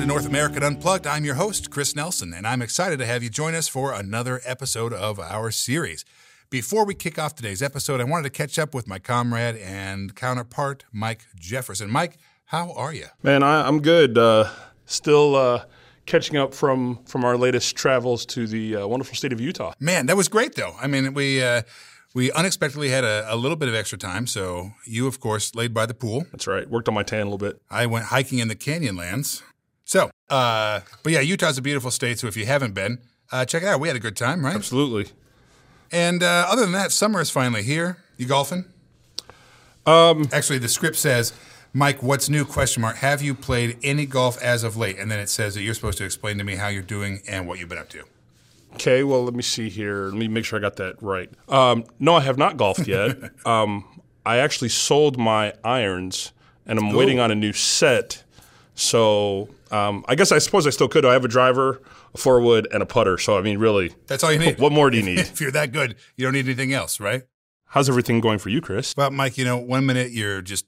to North American Unplugged. I'm your host, Chris Nelson, and I'm excited to have you join us for another episode of our series. Before we kick off today's episode, I wanted to catch up with my comrade and counterpart, Mike Jefferson. Mike, how are you? Man, I, am good. Uh, still uh, catching up from from our latest travels to the uh, wonderful state of Utah. Man, that was great, though. I mean, we uh, we unexpectedly had a, a, little bit of extra time, so you, of course, laid by the pool. That's right. Worked on my tan a little bit. I went hiking in the Canyonlands. Uh, but yeah, Utah's a beautiful state. So if you haven't been, uh, check it out. We had a good time, right? Absolutely. And uh, other than that, summer is finally here. You golfing? Um, Actually, the script says, "Mike, what's new?" Question mark. Have you played any golf as of late? And then it says that you're supposed to explain to me how you're doing and what you've been up to. Okay, well, let me see here. Let me make sure I got that right. Um, no, I have not golfed yet. um, I actually sold my irons, and I'm Ooh. waiting on a new set. So um, I guess I suppose I still could. I have a driver, a four wood, and a putter. So I mean, really, that's all you need. What more do you need? if you're that good, you don't need anything else, right? How's everything going for you, Chris? Well, Mike, you know, one minute you're just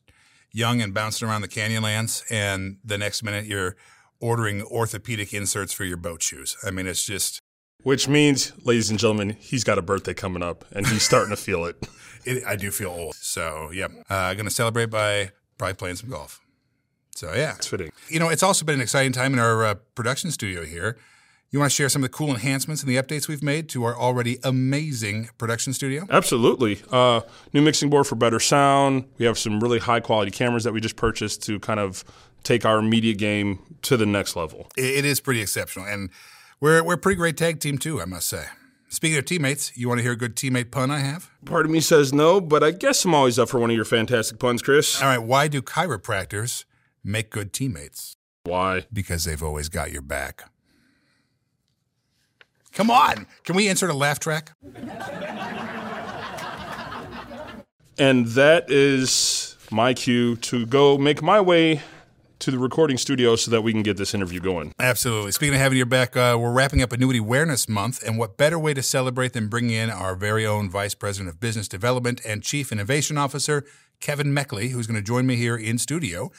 young and bouncing around the Canyonlands, and the next minute you're ordering orthopedic inserts for your boat shoes. I mean, it's just which means, ladies and gentlemen, he's got a birthday coming up, and he's starting to feel it. it. I do feel old. So, yeah, I'm uh, going to celebrate by probably playing some golf. So, yeah. It's fitting. You know, it's also been an exciting time in our uh, production studio here. You want to share some of the cool enhancements and the updates we've made to our already amazing production studio? Absolutely. Uh, new mixing board for better sound. We have some really high quality cameras that we just purchased to kind of take our media game to the next level. it is pretty exceptional. And we're, we're a pretty great tag team, too, I must say. Speaking of teammates, you want to hear a good teammate pun I have? Part of me says no, but I guess I'm always up for one of your fantastic puns, Chris. All right, why do chiropractors make good teammates? Why? Because they've always got your back. Come on, can we insert a laugh track? and that is my cue to go make my way to the recording studio so that we can get this interview going. Absolutely. Speaking of having your back, uh, we're wrapping up Annuity Awareness Month, and what better way to celebrate than bringing in our very own Vice President of Business Development and Chief Innovation Officer, Kevin Mechtley, who's going to join me here in studio.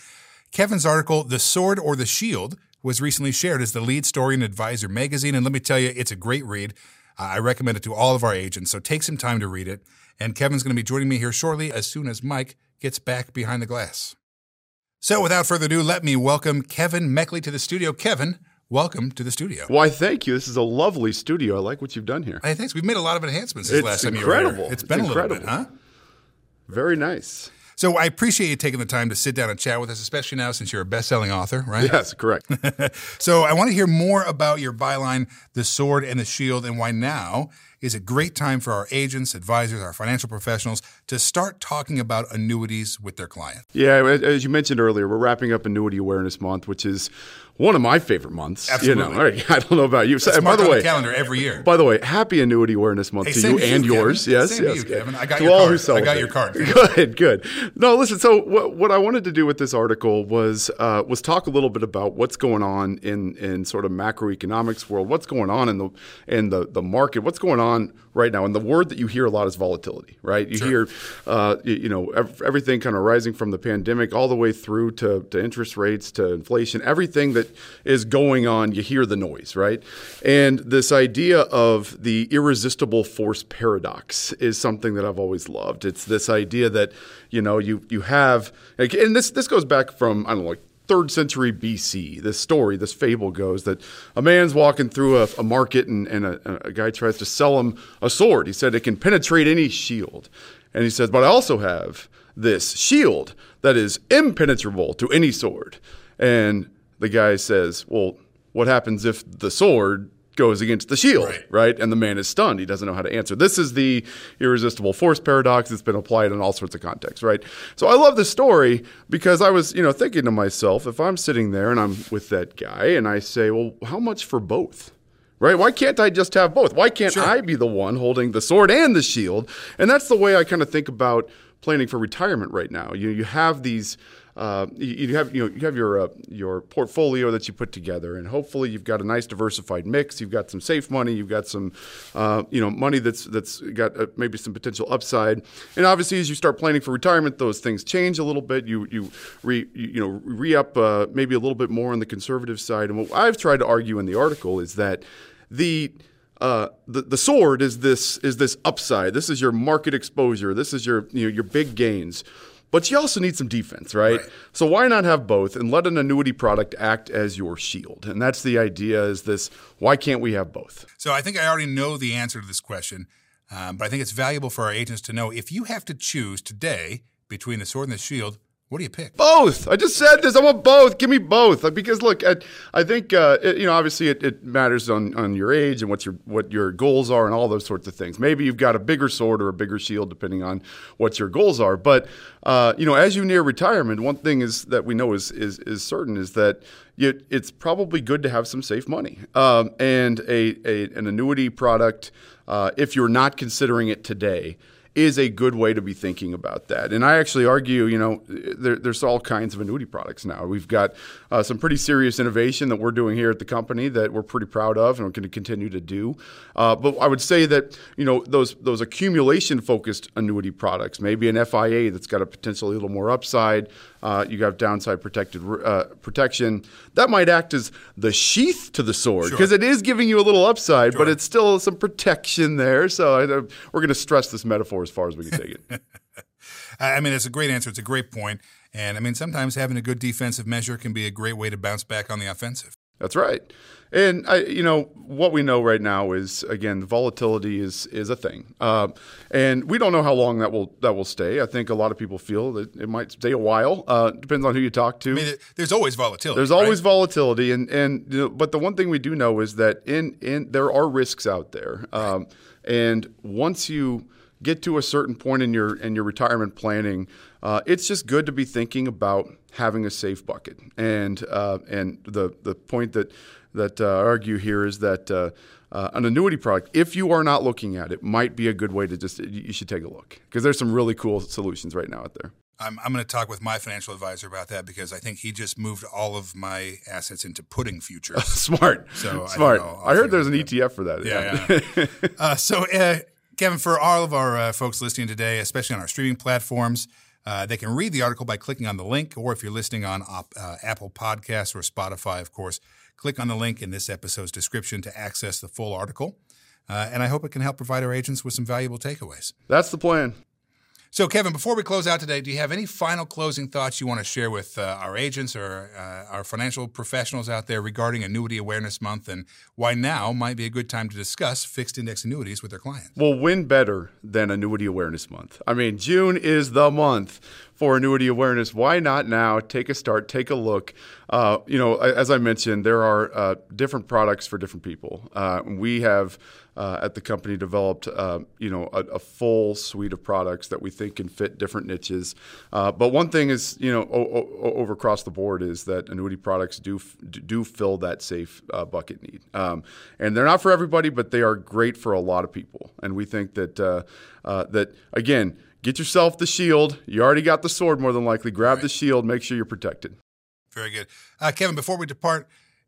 Kevin's article, The Sword or the Shield, was recently shared as the lead story in Advisor magazine, and let me tell you, it's a great read. Uh, I recommend it to all of our agents, so take some time to read it. And Kevin's going to be joining me here shortly as soon as Mike gets back behind the glass. So, without further ado, let me welcome Kevin Mechtley to the studio. Kevin, welcome to the studio. Why, thank you. This is a lovely studio. I like what you've done here. Hey, thanks. We've made a lot of enhancements this it's last time incredible. you were here. It's been it's a little bit, huh? Very nice. So I appreciate you taking the time to sit down and chat with us, especially now since you're a best-selling author, right? Yes, correct. so I want to hear more about your byline, The Sword and the Shield, and why now is a great time for our agents, advisors, our financial professionals to start talking about annuities with their clients. Yeah, as you mentioned earlier, we're wrapping up Annuity Awareness Month, which is one of my favorite months. Absolutely. You know, I don't know about you. So, by the way, the calendar every year. By the way, happy Annuity Awareness Month hey, to you and you, yours. Kevin. Yes, same yes. To you, Kevin. I got to your all card. who celebrate. I got your card. Good, good. No, listen. So what, what I wanted to do with this article was uh, was talk a little bit about what's going on in in sort of macroeconomics world. What's going on in the in the the market? What's going on right now? And the word that you hear a lot is volatility. Right? You sure. hear, uh, you, you know, everything kind of rising from the pandemic all the way through to, to interest rates to inflation. Everything that is going going on, you hear the noise, right? And this idea of the irresistible force paradox is something that I've always loved. It's this idea that, you know, you you have and this this goes back from I don't know like third century BC. This story, this fable goes that a man's walking through a, a market and, and a, a, guy tries to sell him a sword. He said it can penetrate any shield. And he says, but I also have this shield that is impenetrable to any sword. And the guy says, Well, what happens if the sword goes against the shield, right. right. And the man is stunned. He doesn't know how to answer. This is the irresistible force paradox. It's been applied in all sorts of contexts, right? So I love this story because I was, you know, thinking to myself, if I'm sitting there and I'm with that guy and I say, well, how much for both? Right? Why can't I just have both? Why can't sure. I be the one holding the sword and the shield? And that's the way I kind of think about planning for retirement right now. You you have these. Uh, you, you have you know you have your uh, your portfolio that you put together, and hopefully you've got a nice diversified mix. You've got some safe money, you've got some uh, you know money that's that's got uh, maybe some potential upside. And obviously, as you start planning for retirement, those things change a little bit. You you re you, you know re up uh, maybe a little bit more on the conservative side. And what I've tried to argue in the article is that the uh, the, the sword is this is this upside. This is your market exposure. This is your you know your big gains. But you also need some defense, right? right? So why not have both and let an annuity product act as your shield? And that's the idea. Is this why can't we have both? So I think I already know the answer to this question, um, but I think it's valuable for our agents to know if you have to choose today between the sword and the shield. What do you pick? Both. I just said this. I want both. Give me both. Because look, I, I think uh, it, you know obviously it, it, matters on, on your age and what your what your goals are and all those sorts of things. Maybe you've got a bigger sword or a bigger shield depending on what your goals are. But uh, you know, as you near retirement, one thing is that we know is is, is certain is that it's probably good to have some safe money um, and a, a an annuity product. Uh, if you're not considering it today is a good way to be thinking about that. And I actually argue, you know, there, there's all kinds of annuity products now. We've got uh, some pretty serious innovation that we're doing here at the company that we're pretty proud of and we're going to continue to do. Uh, but I would say that, you know, those those accumulation focused annuity products, maybe an FIA that's got a potentially a little more upside, uh, you have downside protected uh, protection. That might act as the sheath to the sword because sure. it is giving you a little upside, sure. but it's still some protection there. So I, we're going to stress this metaphor as far as we can take it. I mean, it's a great answer. It's a great point. And I mean, sometimes having a good defensive measure can be a great way to bounce back on the offensive. That's right. And I, you know, what we know right now is again, volatility is is a thing, uh, and we don't know how long that will that will stay. I think a lot of people feel that it might stay a while. Uh, depends on who you talk to. I mean, there's always volatility. There's always right? volatility, and and you know, but the one thing we do know is that in in there are risks out there, um, and once you get to a certain point in your in your retirement planning, uh, it's just good to be thinking about having a safe bucket. And uh, and the the point that that uh, argue here is that uh, uh, an annuity product, if you are not looking at it, might be a good way to just, you should take a look because there's some really cool solutions right now out there. I'm, I'm going to talk with my financial advisor about that because I think he just moved all of my assets into putting futures. Smart. So smart. I, I heard there's an ETF for that. Yeah. yeah. uh, so, uh, Kevin, for all of our uh, folks listening today, especially on our streaming platforms, uh, they can read the article by clicking on the link, or if you're listening on op, uh, Apple Podcasts or Spotify, of course, Click on the link in this episode's description to access the full article. Uh, and I hope it can help provide our agents with some valuable takeaways. That's the plan. So, Kevin, before we close out today, do you have any final closing thoughts you want to share with uh, our agents or uh, our financial professionals out there regarding Annuity Awareness Month and why now might be a good time to discuss fixed index annuities with their clients? Well, when better than Annuity Awareness Month? I mean, June is the month for annuity awareness. Why not now? Take a start, take a look. Uh, you know, as I mentioned, there are uh, different products for different people. Uh, we have uh, at the company developed, uh, you know, a, a, full suite of products that we think can fit different niches. Uh, but one thing is, you know, o- o- over across the board is that annuity products do f- do fill that safe bucket need, um, and they're not for everybody, but they are great for a lot of people. And we think that that again get yourself the shield. You already got the sword, more than likely. Grab right. the shield. Make sure you're protected. Very good. Uh, Kevin, before we depart,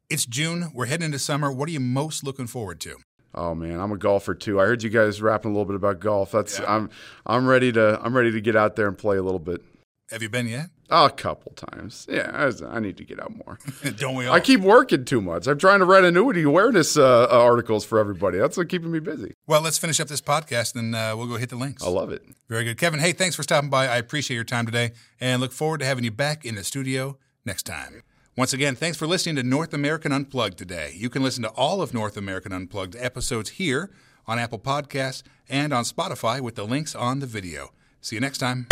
it's June. We're heading into summer. What are you most looking forward to? Oh man, I'm a golfer too. I heard you guys rapping a little bit about golf. That's yeah. I'm I'm ready to I'm ready to get out there and play a little bit. Have you been yet? Oh, a couple times. Yeah, I, I, need to get out more. Don't we all? I keep working too much. I'm trying to write annuity awareness uh, uh, articles for everybody. That's what's keeping me busy. Well, let's finish up this podcast and uh, we'll go hit the links. I love it. Very good. Kevin, hey, thanks for stopping by. I appreciate your time today and look forward to having you back in the studio next time. Once again, thanks for listening to North American Unplugged today. You can listen to all of North American Unplugged episodes here on Apple Podcasts and on Spotify with the links on the video. See you next time.